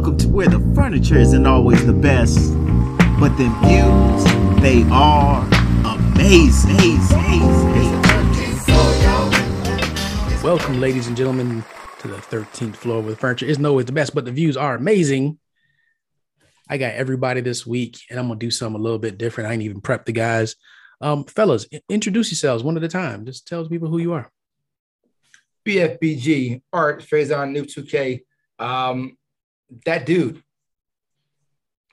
Welcome to where the furniture isn't always the best, but the views, they are amazing. Welcome, ladies and gentlemen, to the 13th floor where the furniture isn't always the best, but the views are amazing. I got everybody this week, and I'm gonna do something a little bit different. I ain't even prep the guys. Um, fellas, introduce yourselves one at a time. Just tell people who you are. BFBG, Art, Faison, New 2K. Um, that dude.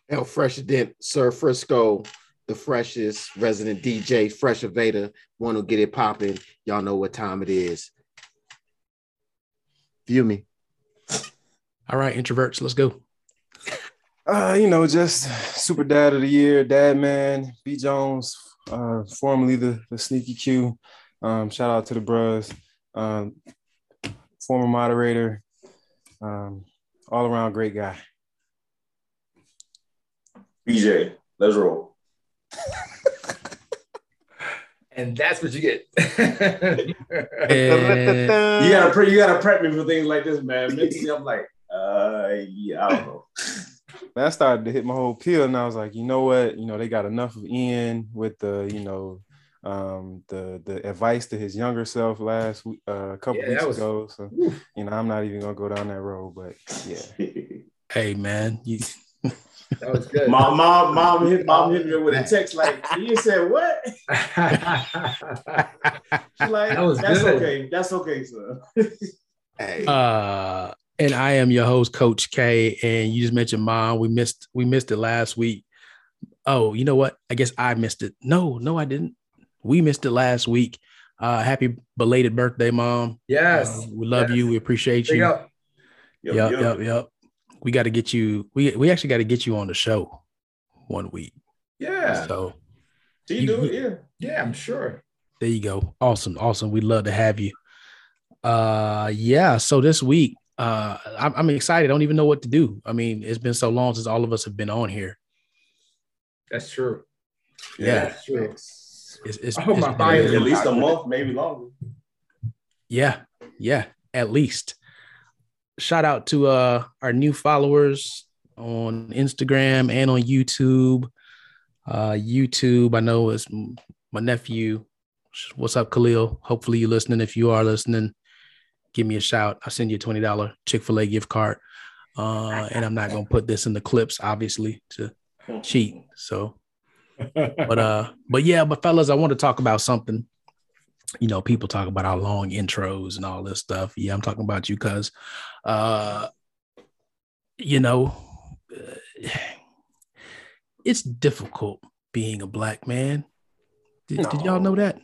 El Freshident, Sir Frisco, the freshest resident DJ, Fresh Vader, one who get it popping. Y'all know what time it is. View me. All right, introverts, let's go. Uh, you know, just super dad of the year, dad man, B Jones, uh, formerly the, the sneaky Q. Um, shout out to the bros, um, former moderator, um, all around great guy. BJ, let's roll. And that's what you get. And You gotta pre- you gotta prep me for things like this, man. Mentally, I'm like, uh, yeah, I don't know. That started to hit my whole pill, and I was like, you know what? You know, they got enough of Ian with the, you know, um, the the advice to his younger self last week, uh, a couple Yeah, weeks was- ago. So, you know, I'm not even gonna go down that road, but yeah. hey, man, you, that was good. mom, mom, mom hit mom hit me with a text like, you said what? She's like, That was that's good. okay, that's okay, sir. Hey, uh, and I am your host, Coach K. And you just mentioned mom. We missed we missed it last week. Oh, you know what? I guess I missed it. No, no, I didn't. We missed it last week. Uh, happy belated birthday, mom. yes. Uh, we love Yes. you. We appreciate you. up. Yup, yep, yep, yep. We got to get you. We we actually got to get you on the show one week. Yeah, So do you you- do it? Yeah. Yeah, I'm sure. there you go. Awesome, awesome. We'd love to have you. Uh, yeah. So this week, uh, I'm, I'm excited. I don't even know what to do. I mean, it's been so long since all of us have been on here. That's true. Yeah. That's true. It's, it's, Oh, it's my been body really- At least a month, maybe longer. Yeah, yeah, at least. Shout out to uh our new followers on Instagram and on YouTube. Uh YouTube, I know is my nephew. What's up, Khalil? Hopefully you're listening. If you are listening, give me a shout. I'll send you a $20 Chick-fil-A gift card. Uh, and I'm not gonna put this in the clips, obviously, to cheat. So but uh but yeah but fellas i want to talk about something you know people talk about our long intros and all this stuff yeah i'm talking about you cuz uh you know uh, it's difficult being a black man did, did y'all know that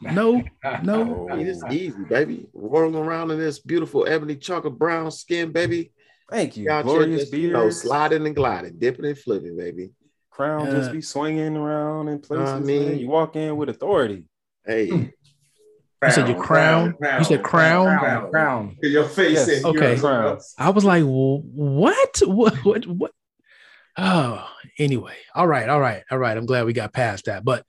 No. no no I mean, it's easy, baby. Rolling around in this beautiful ebony chocolate brown skin, baby. Thank you. Y'all Glorious just, you know, sliding and gliding, dipping and flipping, baby. Crown Yeah. just be swinging around in places. I man. you walk in with authority. Hey, you said your crown you said crown Crown. Crown. Your face Yes. Okay. you're I was like, what? What? What? What? Oh, anyway. All right. All right. All right. I'm glad we got past that. But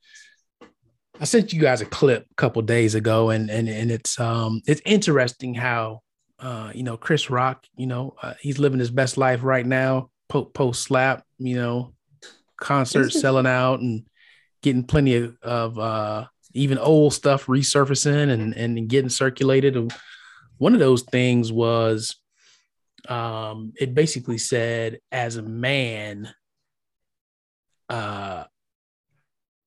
I sent you guys a clip a couple days ago, and and and it's um it's interesting how uh you know Chris Rock, you know, uh, he's living his best life right now. Post post slap, you know, concerts selling out and getting plenty of, of uh even old stuff resurfacing and and getting circulated. And one of those things was um it basically said as a man uh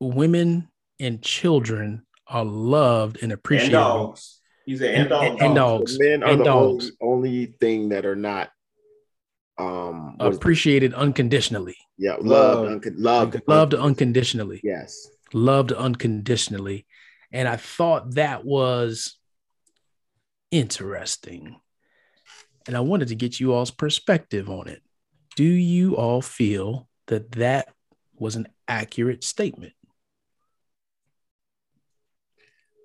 women and children are loved and And appreciated dogs. He said, and And- dogs. and- and dogs. men are and the dogs. only, only thing that are not um what is- appreciated unconditionally. Yeah, Love. loved, unco- loved, loved unconditionally. Yes. loved unconditionally. And i thought that was interesting. And i wanted to get you all's perspective on it. Do you all feel that that was an accurate statement?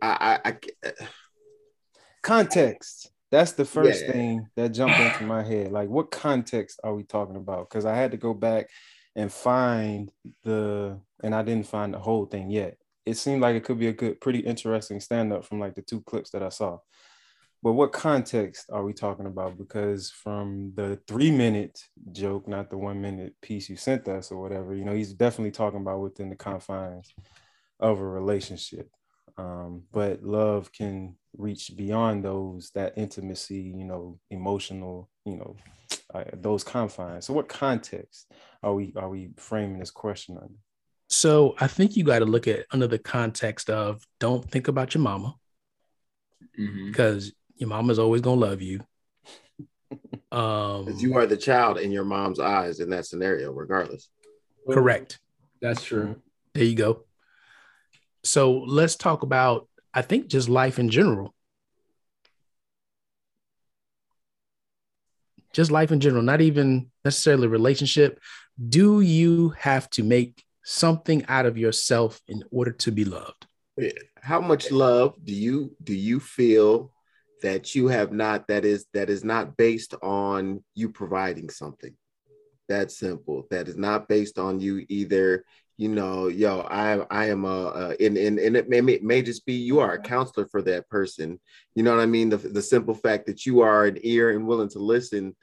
I, I, I Context. That's the first Yeah. thing that jumped into my head. Like, what context are we talking about? Because I had to go back and find the, and I didn't find the whole thing yet. It seemed like it could be a good, pretty interesting stand up from like the two clips that I saw. but what context are we talking about? Because from the three minute joke, not the one minute piece you sent us or whatever, you know, he's definitely talking about within the confines of a relationship. Um, but love can reach beyond those that intimacy, you know, emotional, you know, uh, those confines. So, what context are we are we framing this question under? So, I think you got to look at under the context of don't think about your mama because mm-hmm. your mama's always gonna love you. Um, you are the child in your mom's eyes in that scenario, regardless. Correct. That's true. There you go. So let's talk about, I think, just life in general. Just life in general, not even necessarily relationship. Do you have to make something out of yourself in order to be loved? How much love do you do you feel that you have not that is that is not based on you providing something? That simple. That is not based on you either you know, yo, I I am a, uh, and, and and it may, it may just be you are a counselor for that person. You know what I mean? The the simple fact that you are an ear and willing to listen.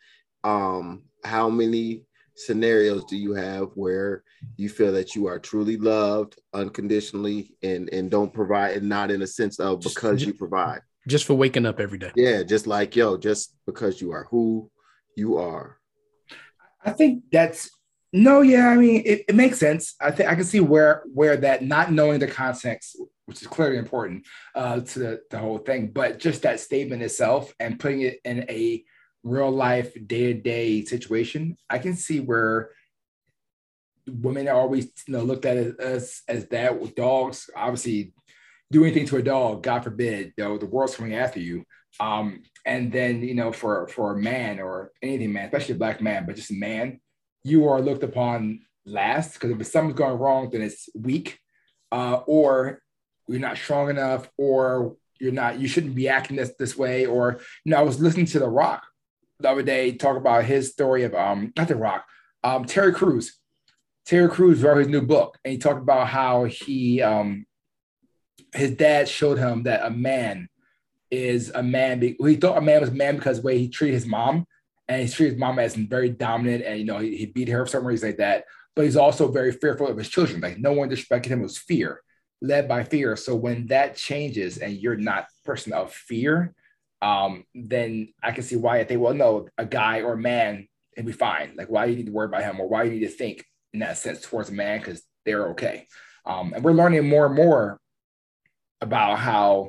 Um, how many scenarios do you have where you feel that you are truly loved unconditionally and and don't provide and not in a sense of because just, you provide just for waking up every day yeah just like yo just because you are who you are i think that's no, yeah, I mean it, it makes sense. I think I can see where where that not knowing the context, which is clearly important uh, to the, the whole thing, but just that statement itself and putting it in a real life day to day situation, I can see where women are always you know looked at as as, that with dogs. Obviously, do anything to a dog, God forbid, though the world's coming after you. Um, and then you know for for a man or anything man, especially a black man, but just a man you are looked upon last because if something's going wrong, then it's weak, uh, or you're not strong enough, or you're not, you shouldn't be acting this this way. Or you know, I was listening to The Rock the other day talk about his story of um not The Rock, um Terry Crews. Terry Crews wrote his new book, and he talked about how he um his dad showed him that a man is a man. Be- he thought a man was a man because the way he treated his mom, and he treated his mom as very dominant, and you know he, he beat her for some reason like that. But he's also very fearful of his children. Like no one disrespected him. It was fear, led by fear. So when that changes, and you're not person of fear, um, then I can see why I think, well, no, a guy or a man can be fine. Like why you need to worry about him, or why you need to think in that sense towards a man because they're okay. Um, and we're learning more and more about how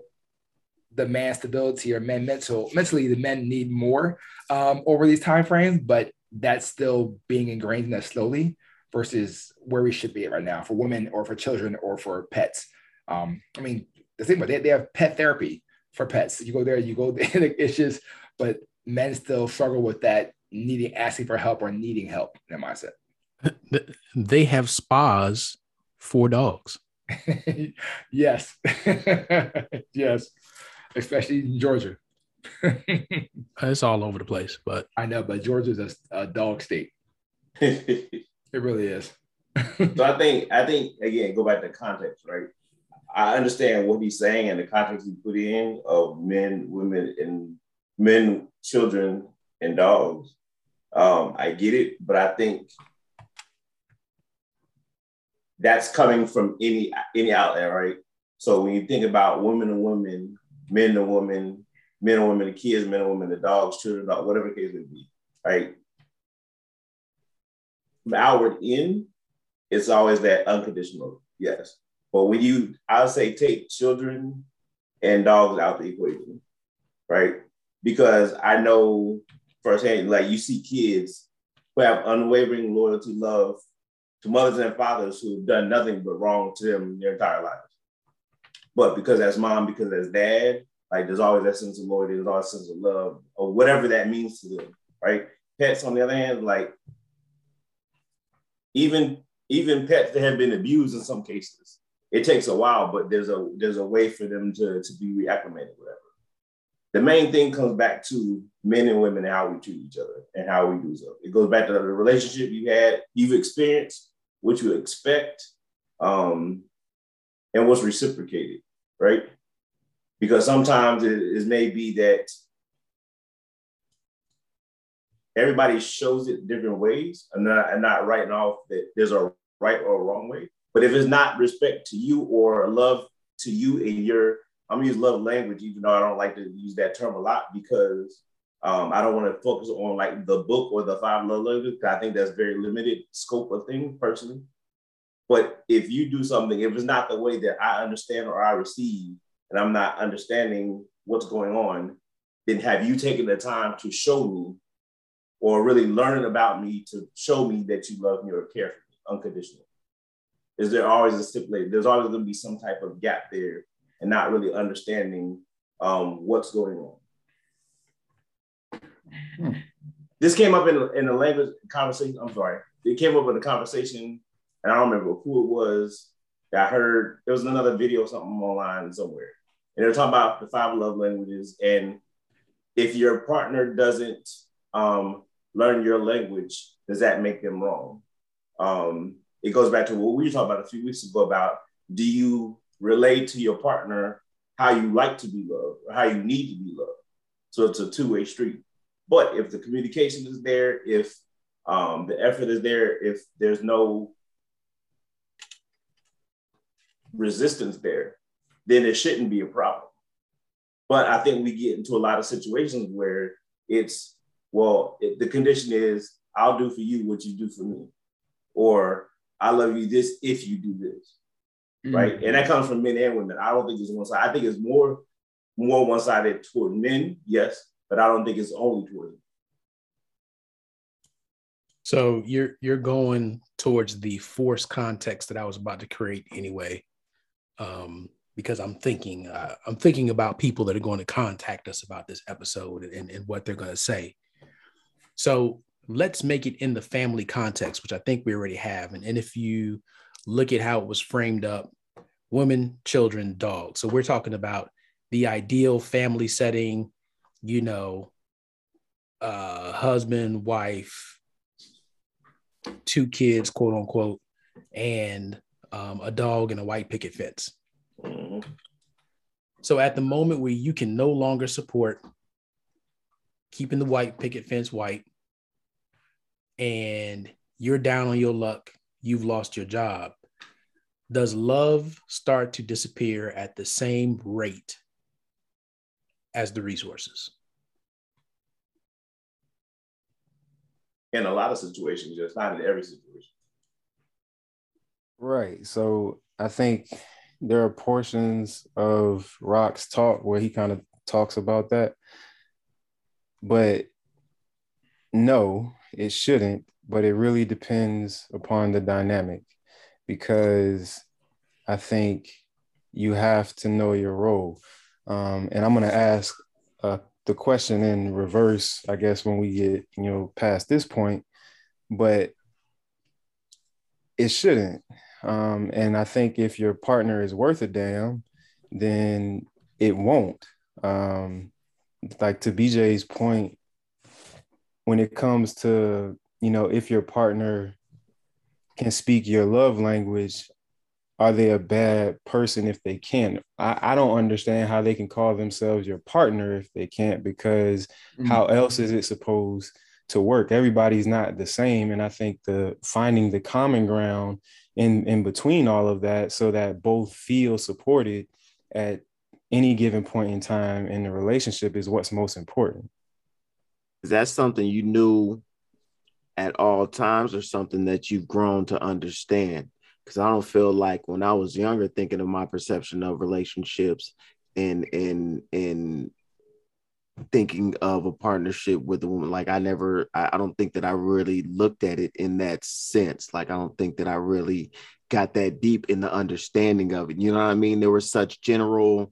the man stability or men mental mentally the men need more um, over these time frames, but that's still being ingrained in us slowly versus where we should be right now for women or for children or for pets. Um, I mean, the thing about they, they have pet therapy for pets. You go there, you go there, it's just, but men still struggle with that needing, asking for help or needing help in their mindset. They have spas for dogs. yes. yes. Especially in Georgia. it's all over the place, but I know, but Georgia's a, a dog state. it really is. so I think I think again, go back to context, right? I understand what he's saying and the context he put in of men, women, and men, children, and dogs. Um, I get it, but I think that's coming from any any outlet, right? So when you think about women and women, men and women, men and women, the kids, men and women, the dogs, children, dog, whatever the case may be, right? From outward in, it's always that unconditional, yes. But when you, I say, take children and dogs out the equation, right? Because I know firsthand, like you see kids who have unwavering loyalty, love to mothers and fathers who've done nothing but wrong to them their entire lives. But because as mom, because as dad, like there's always that sense of loyalty, there's always a sense of love, or whatever that means to them, right? Pets, on the other hand, like even even pets that have been abused in some cases, it takes a while, but there's a there's a way for them to, to be reacclimated, whatever. The main thing comes back to men and women and how we treat each other and how we do so. It goes back to the relationship you had, you've experienced, what you expect, um, and what's reciprocated, right? because sometimes it, it may be that everybody shows it different ways and not, and not writing off that there's a right or a wrong way. But if it's not respect to you or love to you in your, I'm gonna use love language, even though I don't like to use that term a lot because um, I don't want to focus on like the book or the five love languages. I think that's very limited scope of thing personally. But if you do something, if it's not the way that I understand or I receive, and I'm not understanding what's going on, then have you taken the time to show me or really learning about me to show me that you love me or care for me unconditionally? Is there always a stipulation? There's always going to be some type of gap there and not really understanding um, what's going on. Hmm. This came up in in a language conversation. I'm sorry. It came up in a conversation, and I don't remember who it was. that I heard it was another video, or something online somewhere, and they're talking about the five love languages. And if your partner doesn't um, learn your language, does that make them wrong? Um, it goes back to what we talked about a few weeks ago about do you relate to your partner how you like to be loved or how you need to be loved? So it's a two way street. But if the communication is there, if um, the effort is there, if there's no resistance there, then it shouldn't be a problem. But I think we get into a lot of situations where it's, well, it, the condition is, I'll do for you what you do for me. Or I love you this if you do this. Mm-hmm. Right. And that comes from men and women. I don't think it's one side. I think it's more more one-sided toward men, yes, but I don't think it's only toward them. So you're you're going towards the force context that I was about to create anyway, um, because I'm thinking uh, I'm thinking about people that are going to contact us about this episode and, and what they're going to say. So let's make it in the family context, which I think we already have. And, and if you look at how it was framed up, women, children, dogs. So we're talking about the ideal family setting you know, uh, husband, wife, two kids, quote unquote, and um, a dog and a white picket fence. Mm-hmm. So at the moment where you can no longer support keeping the white picket fence white and you're down on your luck, you've lost your job. Does love start to disappear at the same rate as the resources. In a lot of situations, just not in every situation. Right. So I think there are portions of Rock's talk where he kind of talks about that. But no, it shouldn't. But it really depends upon the dynamic because I think you have to know your role. Um, and I'm going to ask uh, the question in reverse, I guess, when we get you know past this point. But it shouldn't. Um, and I think if your partner is worth a damn, then it won't. Um, like to BJ's point, when it comes to you know if your partner can speak your love language are they a bad person if they can't? I, I don't understand how they can call themselves your partner if they can't, because mm-hmm. how else is it supposed to work? Everybody's not the same. And I think the finding the common ground in, in between all of that so that both feel supported at any given point in time in the relationship is what's most important. Is that something you knew at all times or something that you've grown to understand? because I don't feel like when I was younger, thinking of my perception of relationships and and and thinking of a partnership with a woman, like I never, I, I don't think that I really looked at it in that sense. Like I don't think that I really got that deep in the understanding of it. You know what I mean? There were such general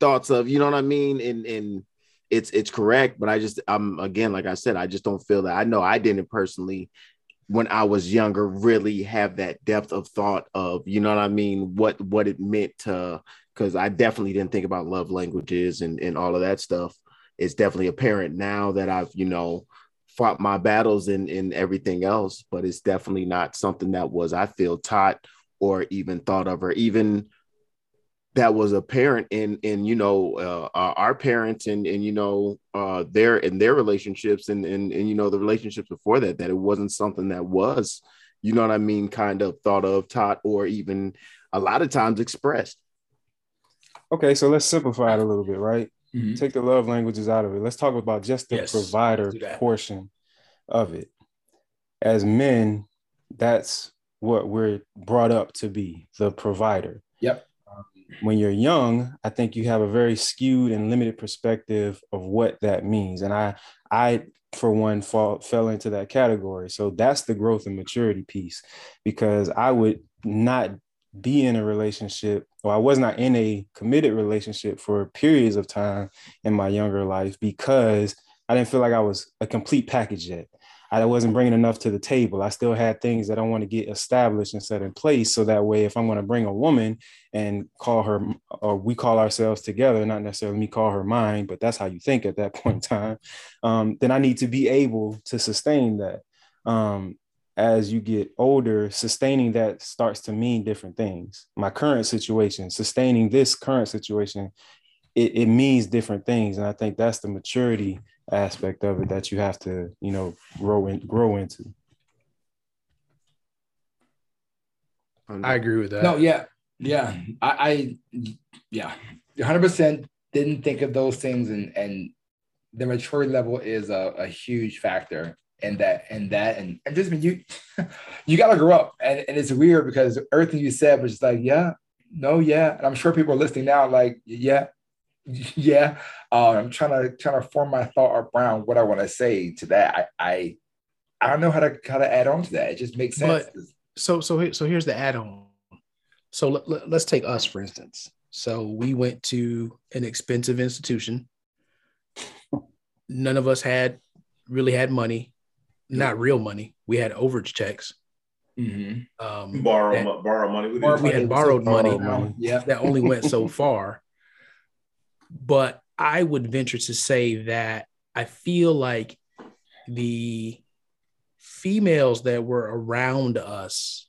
thoughts of, you know what I mean, and and it's it's correct, but I just I'm again, like I said, I just don't feel that. I know I didn't personally when I was younger really have that depth of thought of, you know what I mean, what what it meant to because I definitely didn't think about love languages and, and all of that stuff. It's definitely apparent now that I've, you know, fought my battles and, and everything else, but it's definitely not something that was, I feel, taught or even thought of, or even that was apparent in in you know uh, our parents and and you know uh their in their relationships and, and and you know the relationships before that that it wasn't something that was you know what I mean kind of thought of taught or even a lot of times expressed. Okay, so let's simplify it a little bit, right? Mhm. Take the love languages out of it. Let's talk about just the Yes, provider let's do that. portion of it. As men, that's what we're brought up to be the provider. Yep. When you're young, I think you have a very skewed and limited perspective of what that means. And I, I, for one, fall, fell into that category. So that's the growth and maturity piece because I would not be in a relationship or I was not in a committed relationship for periods of time in my younger life because I didn't feel like I was a complete package yet. I wasn't bringing enough to the table. I still had things that I want to get established and set in place. So that way, if I'm going to bring a woman and call her, or we call ourselves together, not necessarily me call her mine, but that's how you think at that point in time, um, then I need to be able to sustain that. Um, as you get older, sustaining that starts to mean different things. My current situation, sustaining this current situation, it, it means different things. And I think that's the maturity aspect of it that you have to, you know, grow in, grow into. I agree with that. No, yeah, yeah. I, I yeah, 100 percent didn't think of those things, and and the maturity level is a, a huge factor in that and that and, and just mean you you gotta grow up. And, and it's weird because everything you said was just like yeah no yeah. And i'm sure people are listening now like yeah yeah. Uh, i'm trying to trying to form my thought around what i want to say to that. I i i don't know how to how to add on to that. It just makes sense. But- so so so here's the add-on. So let, let, us take us for instance. So we went to an expensive institution. None of us had really had money, not real money. We had overage checks. Mhm. Um, borrow that, mo- borrow money. We Borrow we had borrowed money Borrowed money. yeah that only went so far. But I would venture to say that I feel like the females that were around us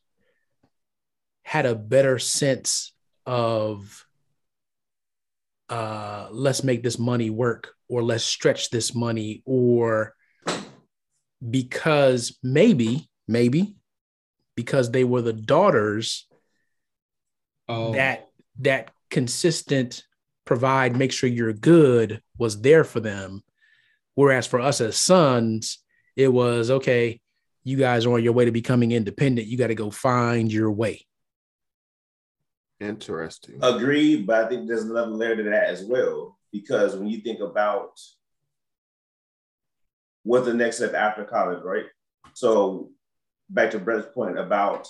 had a better sense of uh let's make this money work or let's stretch this money or because maybe maybe because they were the daughters oh that that consistent provide make sure you're good was there for them whereas for us as sons it was okay you guys are on your way to becoming independent you got to go find your way Interesting. Agreed, but I think there's another layer to that as well. Because when you think about what's the next step after college, right? So back to Brett's point about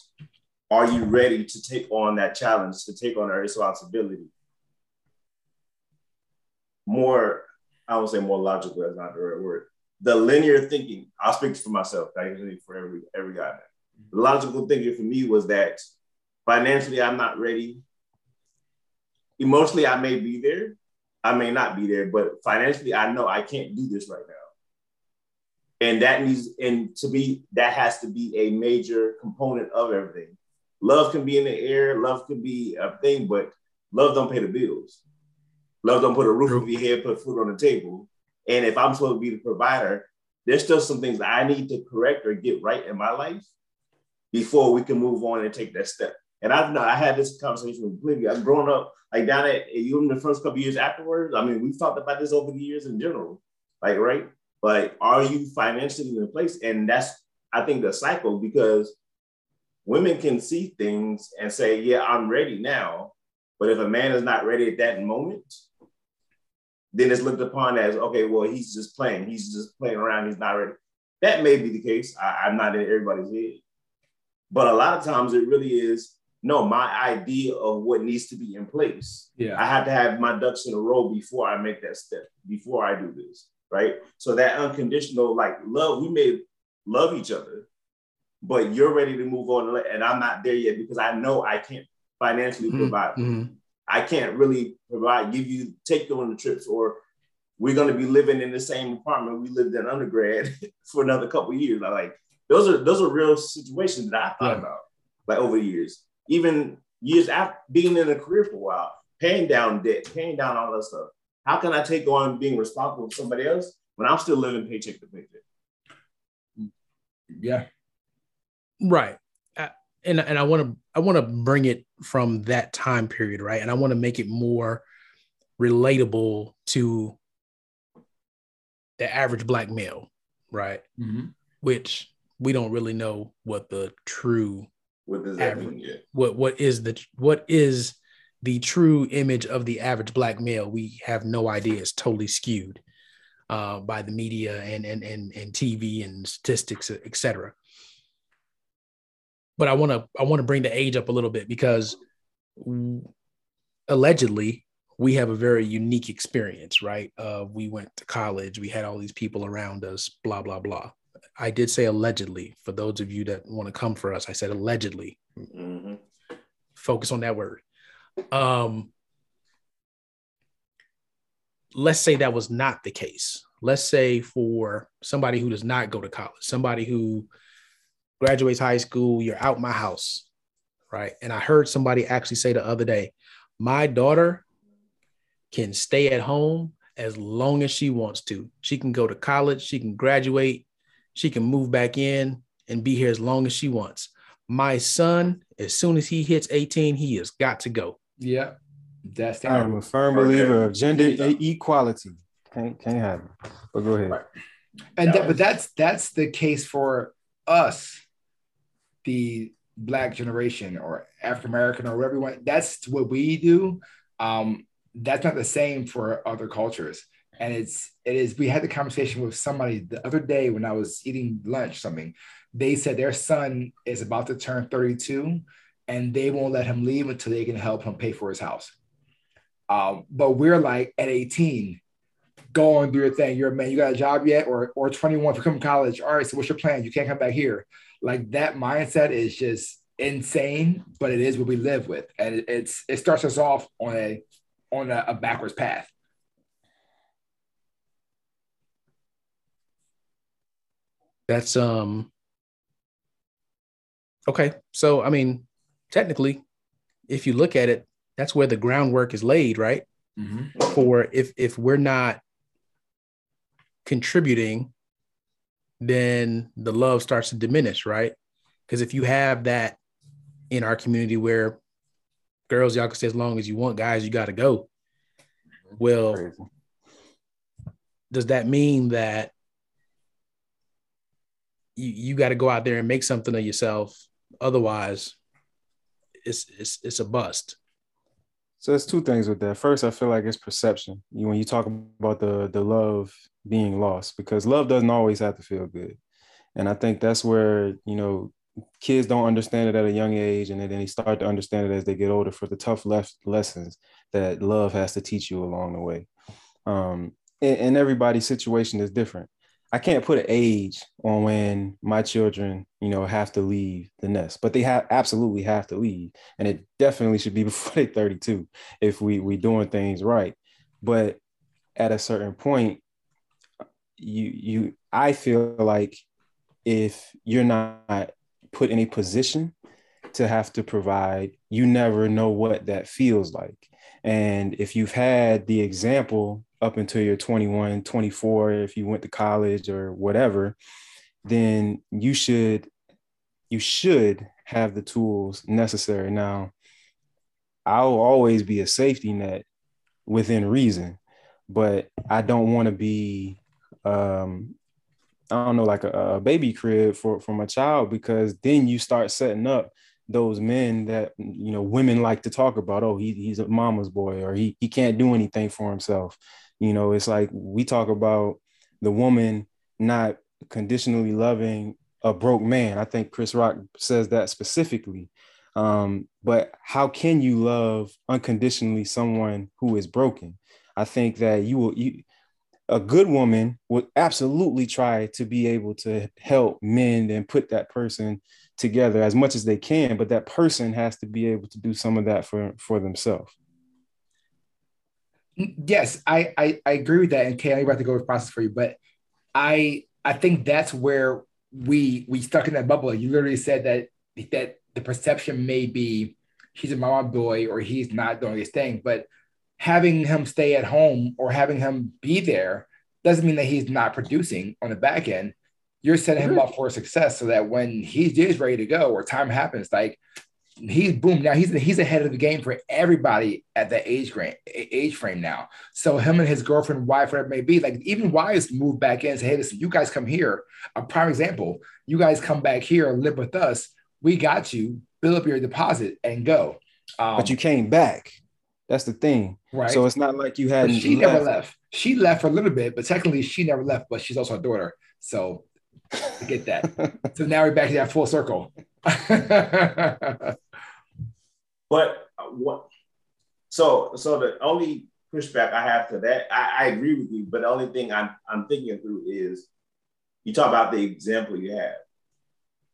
are you ready to take on that challenge, to take on that responsibility? More, I would say more logical, that's not the right word. The linear thinking, I'll speak for myself, I usually for every every guy. The logical thinking for me was that financially I'm not ready. Emotionally, I may be there. I may not be there, but financially, I know I can't do this right now. And that needs, and to be, that has to be a major component of everything. Love can be in the air, love can be a thing, but love don't pay the bills. Love don't put a roof over your head, put food on the table. And if I'm supposed to be the provider, there's still some things that I need to correct or get right in my life before we can move on and take that step. And I've not, I had this conversation with Blivy. I've grown up like down at even the first couple years afterwards. I mean, we've talked about this over the years in general, like right. But are you financially in place? And that's I think the cycle because women can see things and say, "Yeah, I'm ready now." But if a man is not ready at that moment, then it's looked upon as okay. Well, he's just playing. He's just playing around. He's not ready. That may be the case. I, I'm not in everybody's head, but a lot of times it really is no, my idea of what needs to be in place. yeah I have to have my ducks in a row before I make that step, before I do this, right? So that unconditional, like love, we may love each other, but you're ready to move on, and I'm not there yet because I know I can't financially Mhm, provide. mhm. I can't really provide, give you, take you on the trips, or we're going to be living in the same apartment we lived in undergrad for another couple of years. I like those are those are real situations that I thought Yeah. about, like over the years, even years after being in a career for a while. paying down debt, paying down all that stuff. How can I take on being responsible for somebody else when I'm still living paycheck to paycheck? Yeah. Right. Uh, and and I want to I want to bring it from that time period, right? And I want to make it more relatable to the average black male, right? Mm-hmm. Which we don't really know what the true What does that Average. mean? Yeah. what what is the what is the true image of the average black male we have no idea is totally skewed uh, by the media and and and, and tv and statistics etc but i want to i want to bring the age up a little bit because allegedly we have a very unique experience right? Uh, we went to college we had all these people around us blah blah blah. I did say allegedly. For those of you that want to come for us i said allegedly. Mhm. focus on that word. Um, let's say that was not the case. Let's say for somebody who does not go to college, somebody who graduates high school, you're out my house, right? And I heard somebody actually say the other day, my daughter can stay at home as long as she wants to. She can go to college, she can graduate, she can move back in and be here as long as she wants. My son, as soon as he hits 18, he has got to go. Yeah. That's the I am a firm believer of gender equality. Can't can't have it. But go ahead. Right. and that, but that's that's the case for us, the black generation or African American or whatever you want. That's what we do. Um, that's not the same for other cultures. And it's it is. We had the conversation with somebody the other day when I was eating lunch. Something they said their son is about to turn 32, and they won't let him leave until they can help him pay for his house. Um, but we're like at 18, go on, do your thing. You're a man, you got a job yet? Or or 21 for to college. All right, so what's your plan? You can't come back here. Like that mindset is just insane, but it is what we live with. And it, it's it starts us off on a on a, a backwards path. That's um okay. So I mean, technically, if you look at it, that's where the groundwork is laid, right? Mm-hmm. For if if we're not contributing, then the love starts to diminish, right? Because if you have that in our community where girls, y'all can stay as long as you want, guys, you got to go. Well, Crazy. does that mean that you, you got to go out there and make something of yourself otherwise it's it's it's a bust So there's two things with that. First, I feel like it's perception. You when you talk about the the love being lost, because love doesn't always have to feel good, and I think that's where you know kids don't understand it at a young age, and then they start to understand it as they get older for the tough left lessons that love has to teach you along the way. Um, and, and everybody's situation is different. I can't put an age on when my children, you know, have to leave the nest, but they have absolutely have to leave, and it definitely should be before they're 32 if we we're doing things right. But at a certain point, you you I feel like if you're not put in a position to have to provide, you never know what that feels like. And if you've had the example up until you're 21, 24, if you went to college or whatever, then you should you should have the tools necessary. Now, I'll always be a safety net within reason, but I don't want to be um I don't know, like a, a baby crib for, for my child, because then you start setting up those men that you know women like to talk about. Oh, he, he's a mama's boy, or he he can't do anything for himself. You know, it's like we talk about the woman not conditionally loving a broke man. I think Chris Rock says that specifically. Um, but how can you love unconditionally someone who is broken? I think that you will you a good woman would absolutely try to be able to help mend and put that person together as much as they can but that person has to be able to do some of that for for themselves Yes, I, I I agree with that. And Kay, I'm about to go with process for you, but I I think that's where we we stuck in that bubble. You literally said that that the perception may be he's a mama boy or he's not doing his thing. But having him stay at home or having him be there doesn't mean that he's not producing on the back end. You're setting him up for success so that when he is ready to go or time happens, like he's boom now he's he's ahead of the game for everybody at that age frame age frame now. So him and his girlfriend, wife, whatever it may be, like even wives move back in and say, hey, listen, you guys come here. A prime example, you guys come back here, live with us. We got you. Build up your deposit and go. Um, but you came back. That's the thing. Right. So it's not like you had. She left. never left. She left for a little bit, but technically she never left. But she's also a daughter, so I get that. so now we're back to that full circle. but uh, what? So so the only pushback I have to that, I, I agree with you, but the only thing I'm I'm thinking through is you talk about the example you have.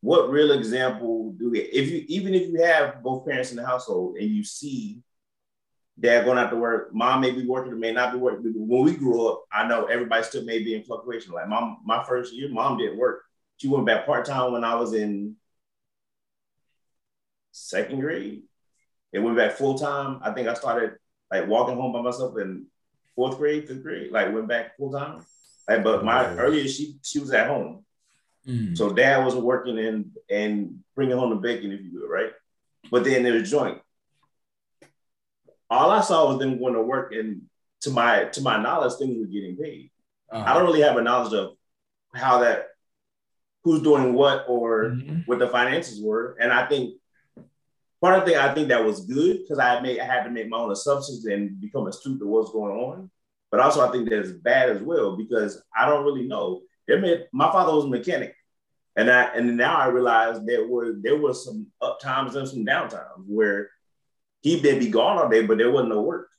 What real example do we? If you even if you have both parents in the household and you see dad going out to work, mom may be working or may not be working. When we grew up, I know everybody still may be in fluctuation. Like mom, my first year, mom didn't work. She went back part time when I was in second grade. It went back full time. I think I started like walking home by myself in fourth grade, fifth grade. Like went back full time. Like, but my oh, earlier she she was at home. Mm. So dad was working and and bringing home the bacon, if you will, right? But then there's joint all I saw was them going to work, and to my to my knowledge, things were getting paid. Uh-huh. I don't really have a knowledge of how that, who's doing what, or mm-hmm. what the finances were. And I think part of the thing I think that was good because I made I had to make my own assumptions and become astute to what's going on. But also I think that's bad as well because I don't really know. There may, my father was a mechanic. And I and now I realize there were there were some up times and some down times where he may be gone all day, but there wasn't no work.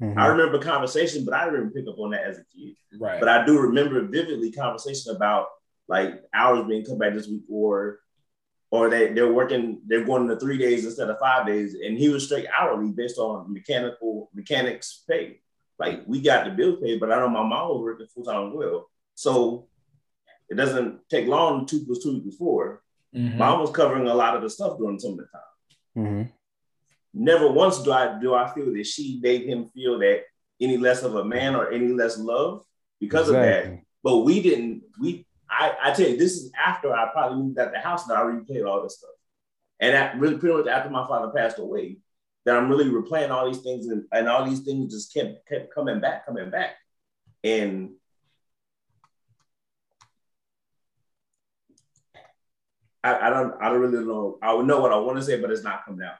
Mm-hmm. I remember conversation, but I didn't pick up on that as a kid. Right. But I do remember vividly conversation about like hours being cut back this week, or or they they're working, they're going to three days instead of five days, and he was straight hourly based on mechanical mechanics pay. Like we got the bill paid, but I know my mom was working full time as well, so it doesn't take long. Two plus two equals 4 mm-hmm. Mom was covering a lot of the stuff during some of the time. Mm-hmm never once do I do I feel that she made him feel that any less of a man or any less love because exactly. of that. But we didn't. We I, I tell you, this is after I probably moved out the house and I already played all this stuff. And that really pretty much after my father passed away, that I'm really replaying all these things and, and all these things just kept kept coming back, coming back. And I, I don't I don't really know. I know what I want to say, but it's not coming out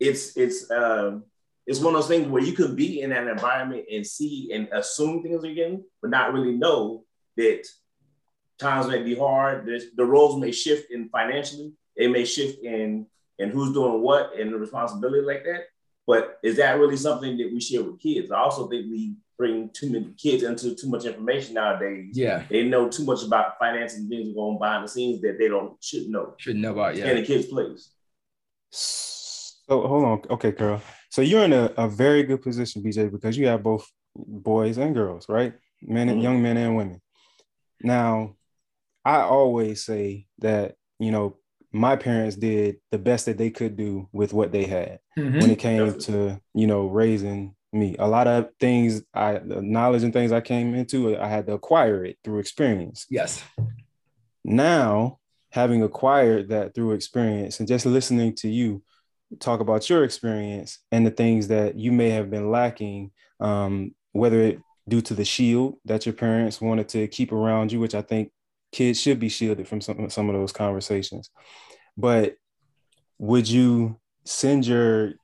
it's it's um it's one of those things where you could be in that environment and see and assume things are getting, but not really know that times may be hard. There's, the roles may shift in financially. It may shift in and who's doing what and the responsibility like that. But is that really something that we share with kids? I also think we bring too many kids into too much information nowadays. Yeah, they know too much about finance and things going behind the scenes that they don't should know. Should know about yeah. In a kid's place. So hold on. Okay, Carl. So you're in a, a very good position, BJ, because you have both boys and girls, right? Men and mm-hmm. young men and women. Now, I always say that, you know, my parents did the best that they could do with what they had mm-hmm. when it came to, you know, raising me. A lot of things I the knowledge and things I came into, I had to acquire it through experience. Yes. Now, having acquired that through experience and just listening to you, talk about your experience and the things that you may have been lacking, um, whether it due to the shield that your parents wanted to keep around you, which I think kids should be shielded from some, some of those conversations. But would you send your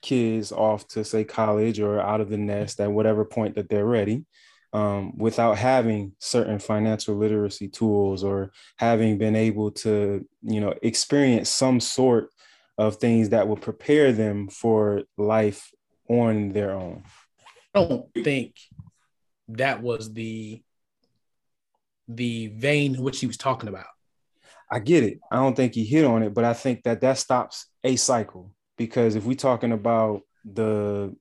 kids off to say college or out of the nest at whatever point that they're ready um, without having certain financial literacy tools or having been able to you know experience some sort of things that will prepare them for life on their own. I don't think that was the the vein which he was talking about. I get it. I don't think he hit on it, but I think that that stops a cycle because if we're talking about the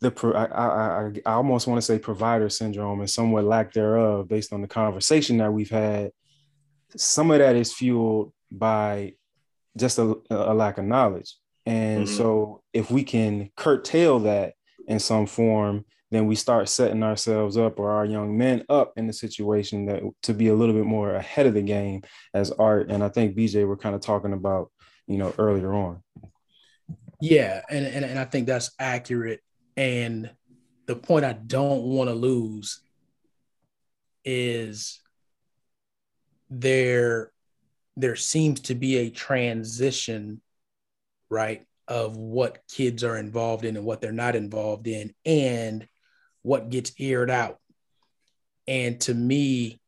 the I, I, I almost want to say provider syndrome and somewhat lack thereof based on the conversation that we've had. Some of that is fueled by just a, a lack of knowledge. And Mhm. so if we can curtail that in some form, then we start setting ourselves up or our young men up in the situation that to be a little bit more ahead of the game as art. And I think BJ were kind of talking about, you know, earlier on. Yeah, and, and and I think that's accurate. And the point I don't want to lose is there there seems to be a transition, right, of what kids are involved in and what they're not involved in, and what gets aired out. And to me,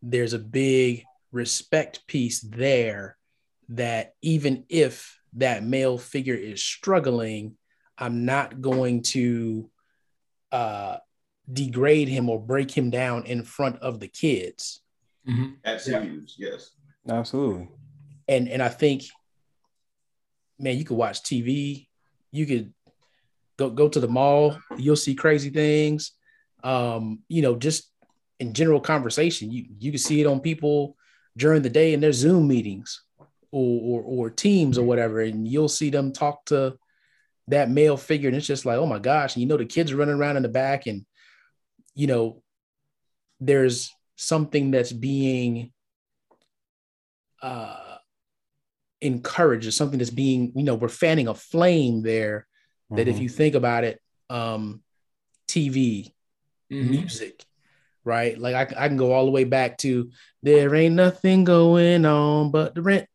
there's a big respect piece there that even if that male figure is struggling, I'm not going to uh, degrade him or break him down in front of the kids. That's Yeah. huge. Yes. Absolutely. And and I think, man, you could watch TV, you could go go to the mall, you'll see crazy things. Um, you know, just in general conversation, you you can see it on people during the day in their Zoom meetings or, or or teams or whatever, and you'll see them talk to that male figure, and it's just like, oh my gosh, and you know the kids are running around in the back, and you know, there's something that's being uh encouraged, or something that's being, you know, we're fanning a flame there that if Mhm. you think about it, um, TV, Mhm. music, right? Like I, I can go all the way back to there ain't nothing going on but the rent.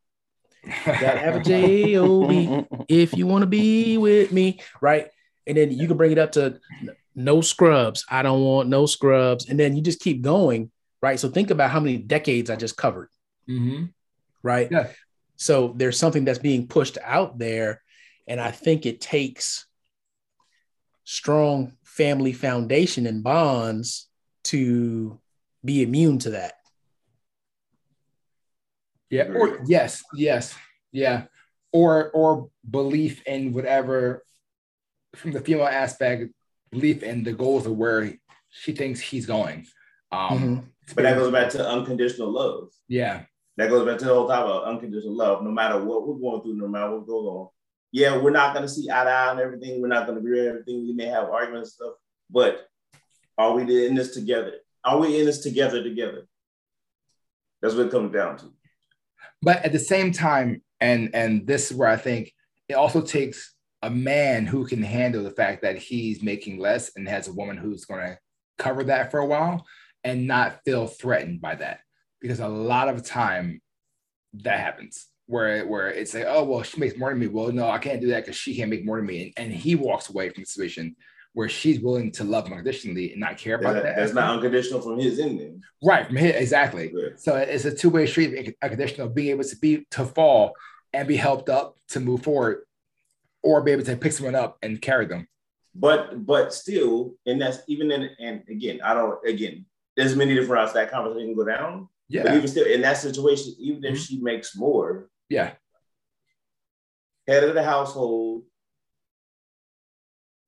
Gotta have a J-O-B if you want to be with me, right? And then you can bring it up to no scrubs. I don't want no scrubs. And then you just keep going, right? So think about how many decades I just covered, Mhm. right? Yeah. So there's something that's being pushed out there. And I think it takes strong family foundation and bonds to be immune to that. Yeah. Or yes, yes, yeah. Or or belief in whatever from the female aspect, belief in the goals of where she thinks he's going. Um, But that goes back to unconditional love. yeah, That goes back to the whole topic of unconditional love. No matter what we're going through, no matter what goes on. Yeah, we're not going to see eye to eye on everything. We're not going to agree on everything. We may have arguments and stuff, but are we in this together? Are we in this together together? That's what it comes down to. but at the same time, and and this is where I think it also takes a man who can handle the fact that he's making less and has a woman who's going to cover that for a while and not feel threatened by that because a lot of time that happens where where it's like oh well she makes more than me well no I can't do that because she can't make more than me and, and he walks away from the situation where she's willing to love him unconditionally and not care about That- that that's not unconditional from his ending. right from here exactly Yeah. so it's a two-way street, unconditional, being able to be to fall and be helped up to move forward, or be able to pick someone up and carry them. But but still, and that's even in and again, I don't again, there's many different routes that conversation can go down. But Yeah, even still in that situation, even if mm-hmm. she makes more, yeah, head of the household,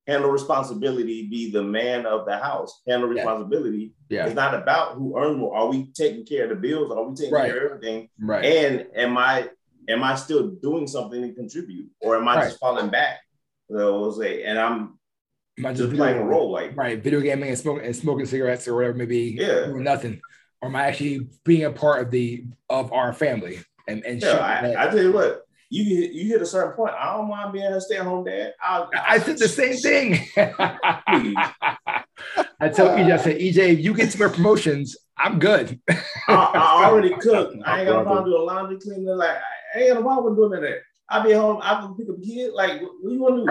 handle responsibility, be the man of the house, handle Yeah. responsibility. yeah, It's not about who earns more. Are we taking care of the bills? Are we taking Right. care of everything? right, And am I am I still doing something to contribute, or am I Right. just falling back? So say, and I'm Am I just playing a role like right, video gaming and smoking and smoking cigarettes or whatever, maybe Yeah. nothing, or am I actually being a part of the of our family and and Yeah, I, I tell you what, you hit- you hit a certain point. I don't mind being a stay at home dad. I'll, I said the same thing. I told EJ, I said, EJ, if you get some more promotions, I'm good. I, I already cook. I ain't got no problem doing laundry, cleaning. Like I ain't got no problem doing that. I'll be home. I can pick up a kid. Like what, what you want to do?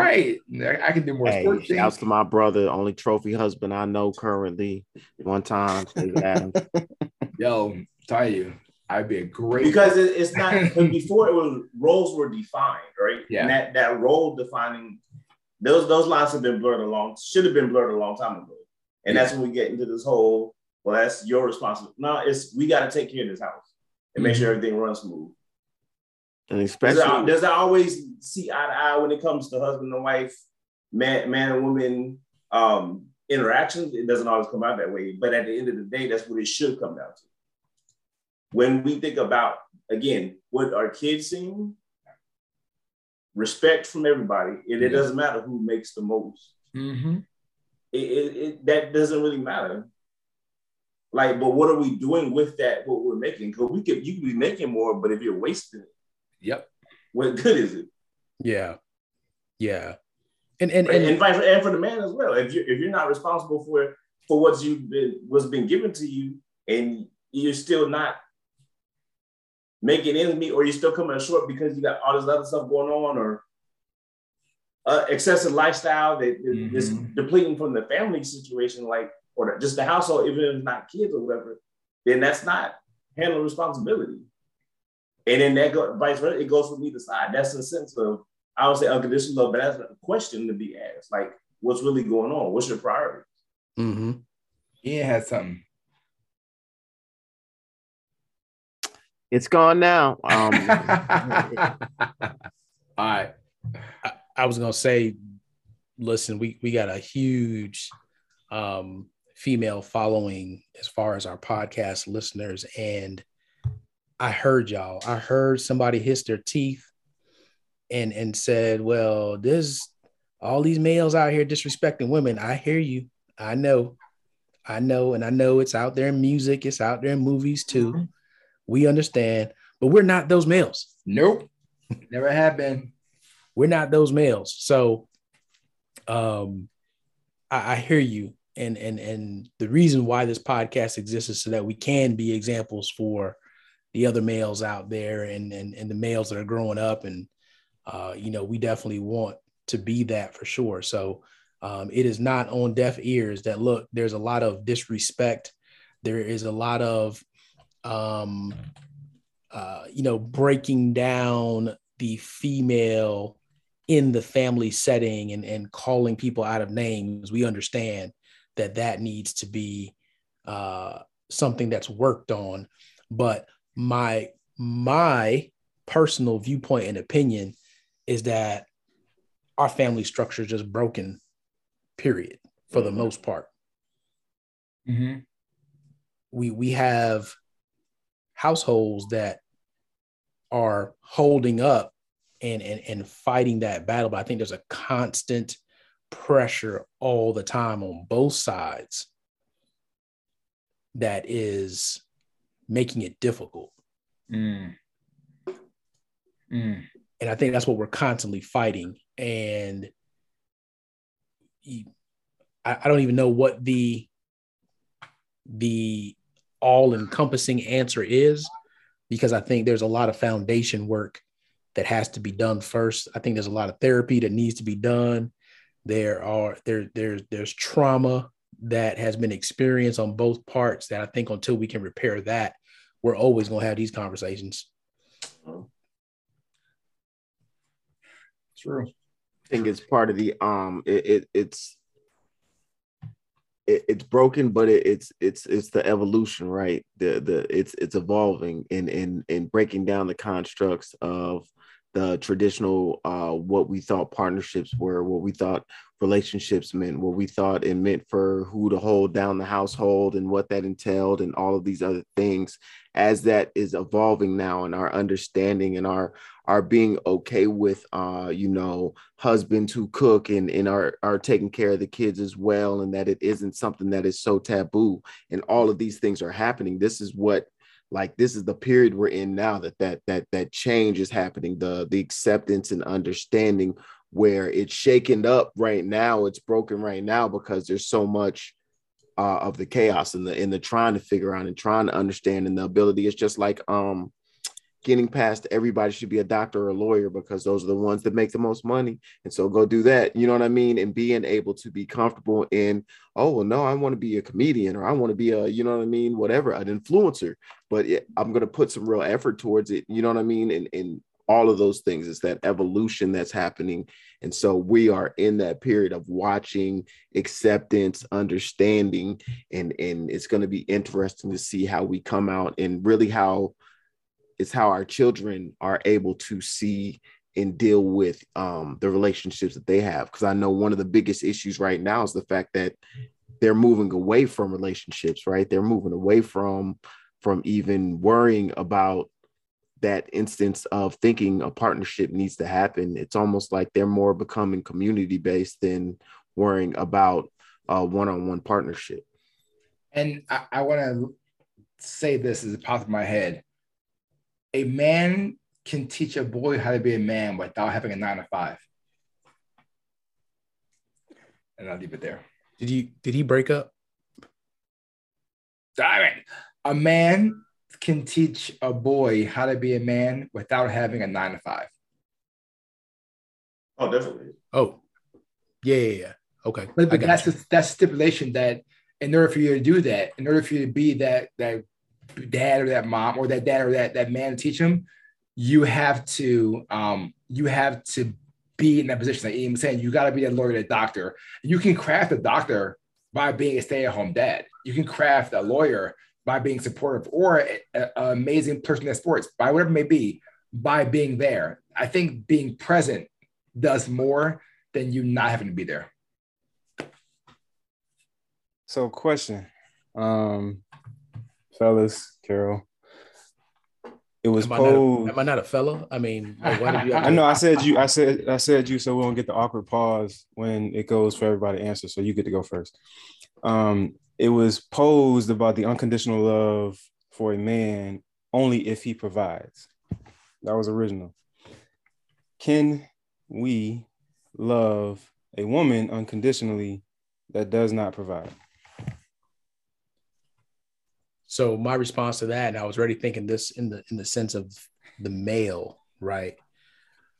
right. I can do more Hey, sports shouts things. to my brother, only trophy husband I know currently. One time, Dave Adams. Yo, tell you, I'd be a great Because it, it's not before it was roles were defined, right? Yeah. And that that role defining those those lines have been blurred a long should have been blurred a long time ago. And that's when we get into this whole well, that's your responsibility. No, it's we got to take care of this house and make Mhm. sure everything runs smooth. and Does especially that, does that always see eye to eye when it comes to husband and wife, man, man and woman um, interactions? It doesn't always come out that way, but at the end of the day, that's what it should come down to. When we think about again what our kids seeing, respect from everybody, and it doesn't matter who makes the most. Mm-hmm. It, it, it that doesn't really matter. Like, but what are we doing with that? What we're making? Because we could you could be making more, but if you're wasting it, Yep. what good is it? Yeah. Yeah. And and, And, and, and, and for the man as well. If you if you're not responsible for for what's you've been what's been given to you, and you're still not making ends meet, or you're still coming short because you got all this other stuff going on, or uh, excessive lifestyle that that is depleting from the family situation, like or just the household, even if it's not kids or whatever, then that's not handling responsibility. And then that go vice versa, it goes from either side. That's the sense of I would say unconditional love, but that's a question to be asked. Like, what's really going on? What's your priority? Mm-hmm. Ian had something. It's gone now. Um, All right. I was gonna say, listen, we we got a huge um, female following as far as our podcast listeners, and I heard y'all. I heard somebody hiss their teeth and and said, "Well, there's all these males out here disrespecting women." I hear you. I know. I know, and I know it's out there in music. It's out there in movies too. Mhm. We understand, but we're not those males Nope. Never have been. we're not those males. So um I, I hear you. And and and the reason why this podcast exists is so that we can be examples for the other males out there and and, and the males that are growing up. And uh, you know, we definitely want to be that for sure. So um, it is not on deaf ears that look, there's a lot of disrespect. There is a lot of um uh, you know, breaking down the female in the family setting and, and calling people out of names, we understand that that needs to be uh, something that's worked on. But my my personal viewpoint and opinion is that our family structure is just broken, period, for the Mhm. most part. Mm-hmm. we we have households that are holding up and and and fighting that battle but i think there's a constant pressure all the time on both sides that is making it difficult Mm. Mm. and i think that's what we're constantly fighting and I, I don't even know what the the all encompassing answer is because i think there's a lot of foundation work that has to be done first. I think there's a lot of therapy that needs to be done. There are there there's there's trauma that has been experienced on both parts that i think until we can repair that we're always going to have these conversations. True. I think it's part of the um it, it it's it, it's broken but it, it's it's it's the evolution right? The the it's it's evolving in in in breaking down the constructs of the traditional uh what we thought partnerships were what we thought relationships meant what we thought it meant for who to hold down the household and what that entailed and all of these other things. As that is evolving now and our understanding and our our being okay with uh you know husbands who cook and, and are, are taking care of the kids as well and that it isn't something that is so taboo and all of these things are happening this is what like this is the period we're in now that that that that change is happening. The the acceptance and understanding where it's shaken up right now it's broken right now because there's so much uh, of the chaos and the in the trying to figure out and trying to understand and the ability. It's just like um getting past everybody should be a doctor or a lawyer because those are the ones that make the most money. And so go do that. You know what I mean? And being able to be comfortable in, oh, well, no, I want to be a comedian or I want to be a, you know what I mean? Whatever, an influencer, but it, I'm going to put some real effort towards it. You know what I mean? And, and all of those things is that evolution that's happening. And so we are in that period of watching acceptance, understanding, and, and it's going to be interesting to see how we come out and really how it's how our children are able to see and deal with um, the relationships that they have. Because I know one of the biggest issues right now is the fact that they're moving away from relationships, right? They're moving away from from even worrying about that instance of thinking a partnership needs to happen, it's almost like they're more becoming community based than worrying about a one-on-one partnership. And I, I want to say this as it pops in my head. A man can teach a boy how to be a man without having a nine to five. And I'll leave it there. Did you did he break up? I mean, a man can teach a boy how to be a man without having a nine to five. Oh, definitely. Oh, yeah, yeah, yeah. Okay, But, but that's you. the, that's stipulation that in order for you to do that, in order for you to be that that dad or that mom or that dad or that that man teach him, you have to um you have to be in that position. Like was saying, you got to be that lawyer, that doctor. You can craft a doctor by being a stay-at-home dad. You can craft a lawyer by being supportive or an amazing person at sports, by whatever it may be, by being there. I think being present does more than you not having to be there. So, question, um, fellas, Carol. It was Am I, not a, posed. am I not a fellow? I mean, like, why did you? I know I said you. I said I said you, so we don't get the awkward pause when it goes for everybody to answer. So you get to go first. Um, it was posed about the unconditional love for a man only if he provides. That was original. Can we love a woman unconditionally that does not provide? So my response to that, and I was already thinking this in the in the sense of the male, right?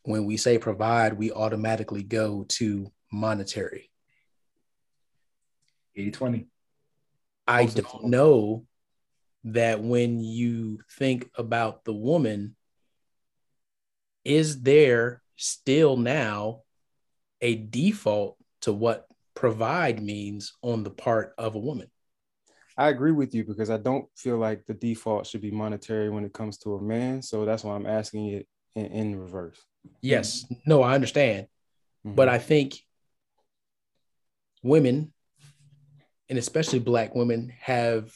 When we say provide, we automatically go to monetary. 80 20. I don't know that when you think about the woman, is there still now a default to what provide means on the part of a woman? I agree with you because I don't feel like the default should be monetary when it comes to a man. So that's why I'm asking it in, in reverse. Yes, no, I understand. Mhm. But I think women, and especially black women, have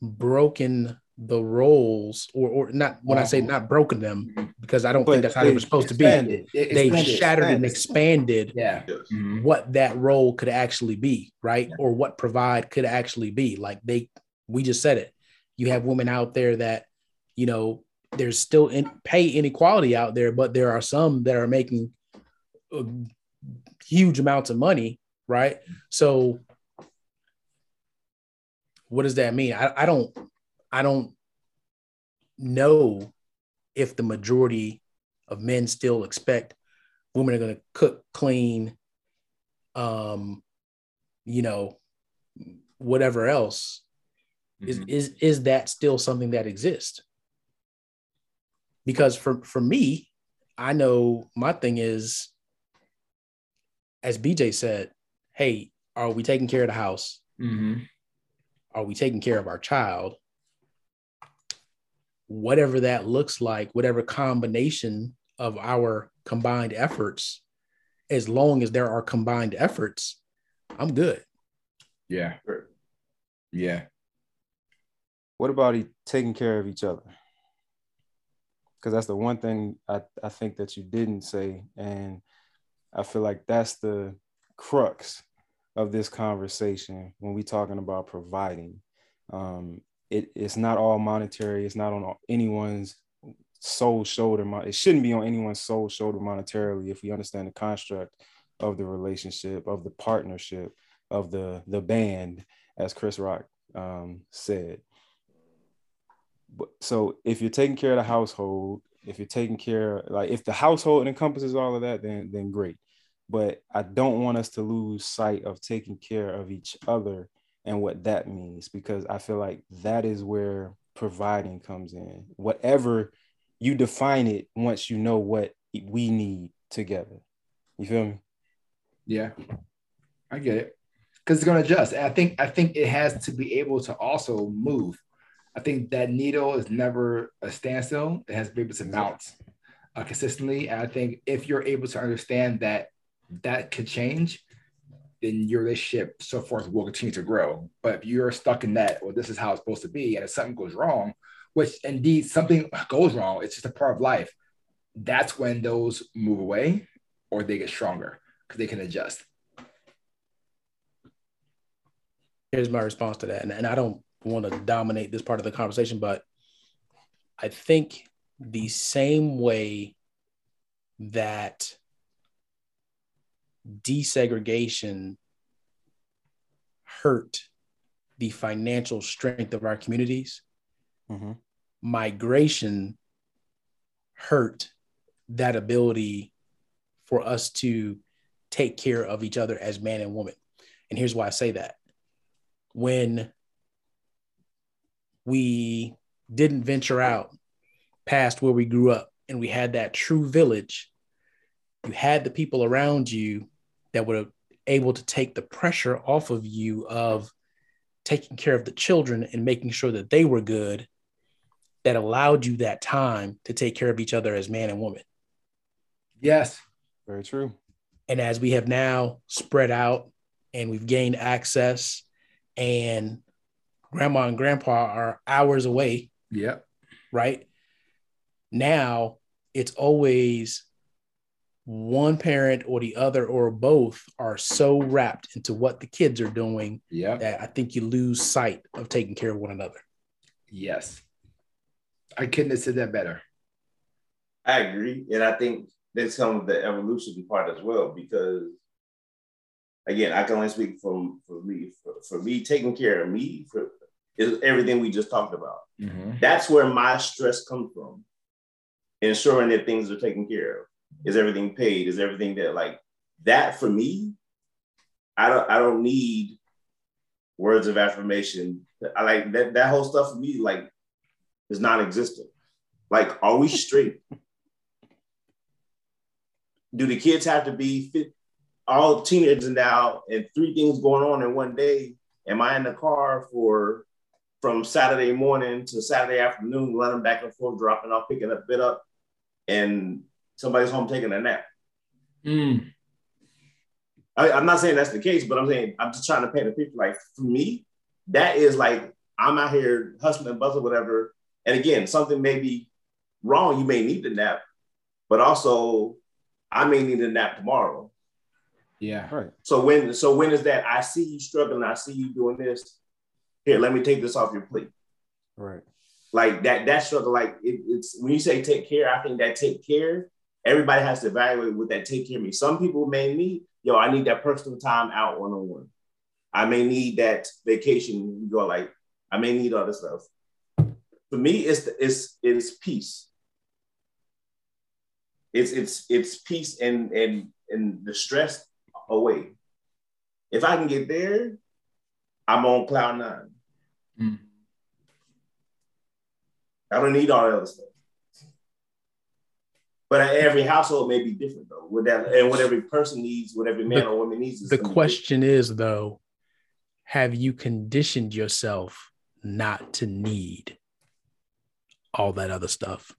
broken the roles, or or not when I say not broken them, because I don't But think that's how they were they've supposed to be. They've expanded. shattered and expanded. expanded Yeah. Mhm. what that role could actually be, right? Yeah. Or what provide could actually be. Like they, we just said it. You have women out there that, you know, there's still in, pay inequality out there, but there are some that are making uh, huge amounts of money, right? So, what does that mean? I, I don't, I don't know if the majority of men still expect women are going to cook, clean, um, you know, whatever else. Is Mhm. is is that still something that exists? Because for for me, I know my thing is, as BJ said, hey, are we taking care of the house? Mhm. Are we taking care of our child? Whatever that looks like, whatever combination of our combined efforts, as long as there are combined efforts, I'm good. Yeah. Yeah. What about taking care of each other? Because that's the one thing I, I think that you didn't say. And I feel like that's the crux of this conversation when we're talking about providing. Um, it, it's not all monetary. It's not on anyone's sole shoulder. It shouldn't be on anyone's sole shoulder monetarily if we understand the construct of the relationship, of the partnership, of the the band, as Chris Rock um, said. But so if you're taking care of the household, if you're taking care, like if the household encompasses all of that, then then great. But I don't want us to lose sight of taking care of each other and what that means because I feel like that is where providing comes in. Whatever you define it once you know what we need together. You feel me? Yeah. I get it. Because it's gonna adjust. And I think I think it has to be able to also move. I think that needle is never a standstill. It has to be able to mount uh, consistently. And I think if you're able to understand that that could change, then your relationship so forth will continue to grow. But if you're stuck in that, well, this is how it's supposed to be, and if something goes wrong, which indeed something goes wrong, it's just a part of life. That's when those move away or they get stronger because they can adjust. Here's my response to that. And, and I don't want to dominate this part of the conversation, but I think the same way that desegregation hurt the financial strength of our communities, Mhm. migration hurt that ability for us to take care of each other as man and woman. And here's why I say that. When we didn't venture out past where we grew up and we had that true village, you had the people around you that were able to take the pressure off of you of taking care of the children and making sure that they were good that allowed you that time to take care of each other as man and woman. Yes. Very true. And as we have now spread out and we've gained access, and grandma and grandpa are hours away, Yep. right? Now it's always one parent or the other or both are so wrapped into what the kids are doing Yep. that I think you lose sight of taking care of one another. Yes. I couldn't have said that better. I agree, and I think that's some of the evolution part as well. Because again, I can only speak from for me. For, for me, taking care of me for is everything we just talked about. Mm-hmm. That's where my stress comes from. Ensuring that things are taken care of. Is everything paid? Is everything that like that for me? I don't I don't need words of affirmation. I like that that whole stuff for me like is non-existent. Like, are we straight? Do the kids have to be fit, all teenagers now and three things going on in one day? Am I in the car for from Saturday morning to Saturday afternoon, running back and forth, dropping off, picking up, bit up, and somebody's home taking a nap? Mm. I, I'm not saying that's the case, but I'm saying I'm just trying to paint a picture. Like for me, that is like I'm out here hustling and bustling, whatever. And again, something may be wrong. You may need the nap, but also I may need a nap tomorrow. Yeah. Right. So when so when is that? I see you struggling. I see you doing this. Here, let me take this off your plate. Right. Like that. That struggle. Like it, it's when you say take care. I think that take care. Everybody has to evaluate what that take care of me. Some people may need, yo, I need that personal time out one on one. I may need that vacation. You go like, I may need all this stuff. For me, it's the, it's it's peace. It's it's it's peace and and and the stress away. If I can get there, I'm on cloud nine. Mm. I don't need all the other stuff. But every household may be different though. With that, and what every person needs, what every man The- or woman needs. Is The gonna question is, though, have you conditioned yourself not to need all that other stuff?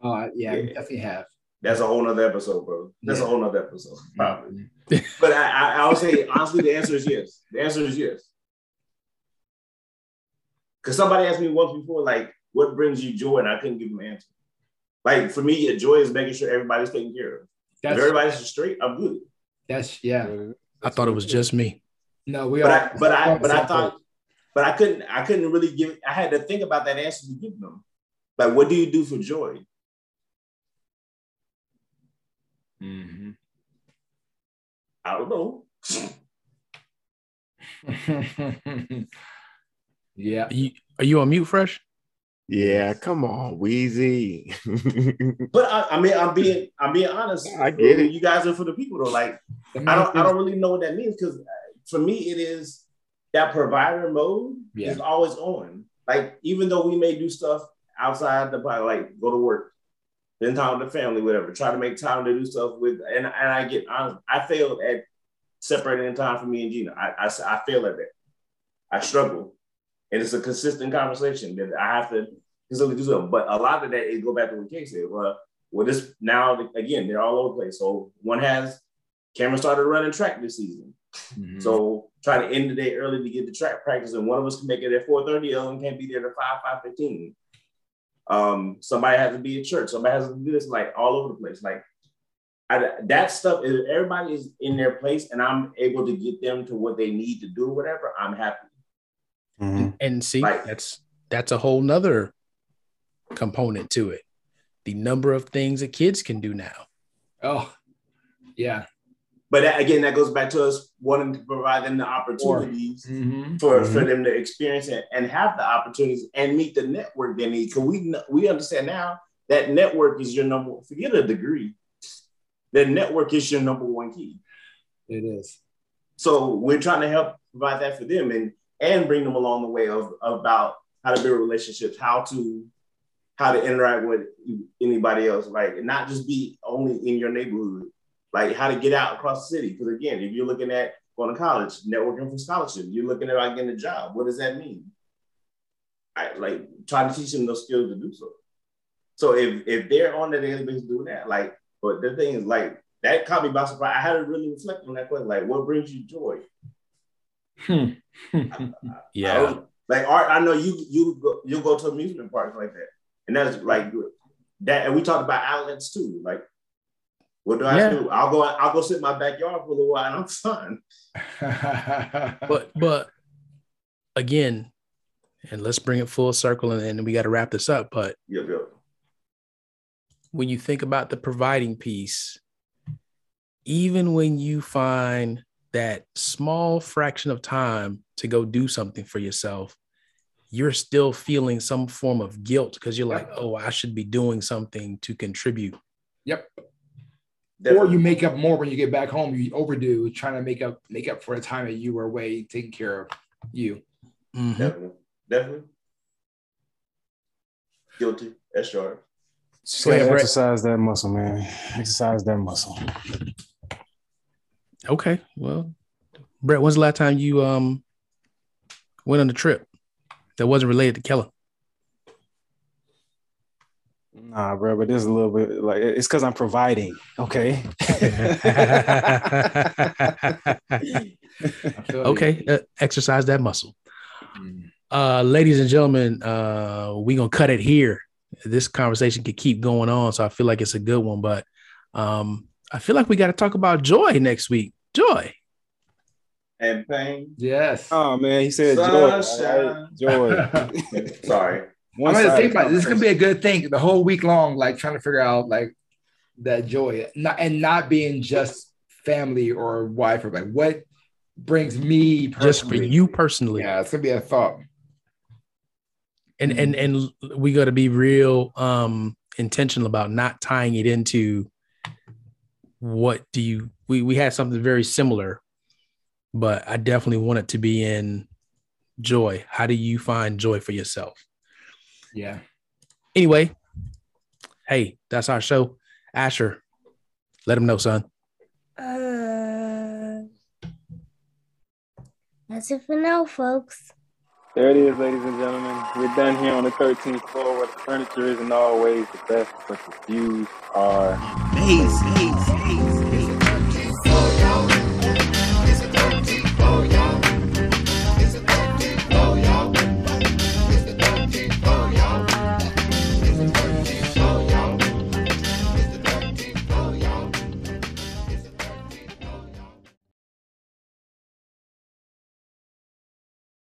Uh, yeah, we Yeah. definitely have. That's a whole nother episode, bro. That's a whole nother episode, probably. But I, I, I would say honestly, the answer is yes. The answer is yes. Because somebody asked me once before, like, what brings you joy? And I couldn't give them an answer. Like for me, a joy is making sure everybody's taken care of. If everybody's straight, I'm good. that's yeah. I thought it was just me. No, we But all. I, but I, we're on the but I thought, but I couldn't, I couldn't really give. I had to think about that answer to give them. Like, what do you do for joy? Mhm. I don't know. yeah. Are you, are you on mute, Fresh? Yeah, come on, Wheezy. But I, I mean, I'm being, I'm being honest. I get it. You guys are for the people though. Like, I don't, I don't really know what that means because uh, for me, it is that provider mode Yeah. is always on. Like, even though we may do stuff outside the like go to work, spend time with the family, whatever, try to make time to do stuff with, and and I get honest, I failed at separating the time for me and Gina. I, I I fail at that. I struggle, and it's a consistent conversation that I have to consistently do something. But a lot of that is go back to what Kay said. Well, well, this now again they're all over the place. So one has Cameron started running track this season. Mhm. So try to end the day early to get the track practice, and one of us can make it at 4:30, the other one can't be there at 5, 5:15. Um, somebody has to be at church, somebody has to do this, like all over the place. Like I, that stuff is everybody is in their place, and I'm able to get them to what they need to do, whatever. I'm happy. Mhm. And see, Right. that's that's a whole nother component to it. The number of things that kids can do now. Oh, yeah. But that, again, that goes back to us wanting to provide them the opportunities Mhm. for, Mhm. for them to experience it and have the opportunities and meet the network they need. Because we kn- we understand now that network is your number. Forget a degree. The network is your number one key. It is. So we're trying to help provide that for them and and bring them along the way of about how to build relationships, how to how to interact with anybody else, like and not just be only in your neighborhood, like how to get out across the city. Because again, if you're looking at going to college, networking for scholarship, you're looking at like getting a job. What does that mean? I like trying to teach them those skills to do so. So if if they're on the daily basis doing that, like, but the thing is like that caught me by surprise. I had to really reflect on that question. Like, what brings you joy? Yeah. was- like art, I know you you go you go to amusement parks like that, and that's like that. And we talked about outlets too. Like, what do I Yeah. do? I'll go I'll go sit in my backyard for a little while, and I'm fine. But but again, and let's bring it full circle and then we got to wrap this up. But Yep, yep. when you think about the providing piece, even when you find that small fraction of time to go do something for yourself, you're still feeling some form of guilt because you're like, oh, I should be doing something to contribute. yep. Or you make up more when you get back home. You overdo trying to make up make up for the time that you were away taking care of you. Mhm. definitely, definitely guilty. That's sure. Just gotta exercise that muscle, man. Exercise that muscle. Okay. Well, Brett, when's the last time you um went on a trip that wasn't related to Keller? Nah, bro, but this is a little bit like it's because I'm providing. Okay. I feel you. okay. Uh, exercise that muscle. Uh ladies and gentlemen uh we gonna cut it here this conversation could keep going on so i feel like it's a good one but um i feel like we got to talk about joy next week joy And pain. Yes. oh man, he said joy. Sunshine. Alright, Joy. Sorry. I'm gonna think about it. This is gonna be a good thing the whole week long, like trying to figure out like that joy, not and not being just family or wife or like what brings me just for you personally Yeah, it's gonna be a thought. and and and we got to be real um intentional about not tying it into what do you we we had something very similar but i definitely want it to be in joy how do you find joy for yourself Yeah. anyway hey that's our show asher let him know son Uh, that's it for now, folks. There it is, ladies and gentlemen. We're done here on the 13th floor where the furniture isn't always the best, but the views are Amazing. amazing.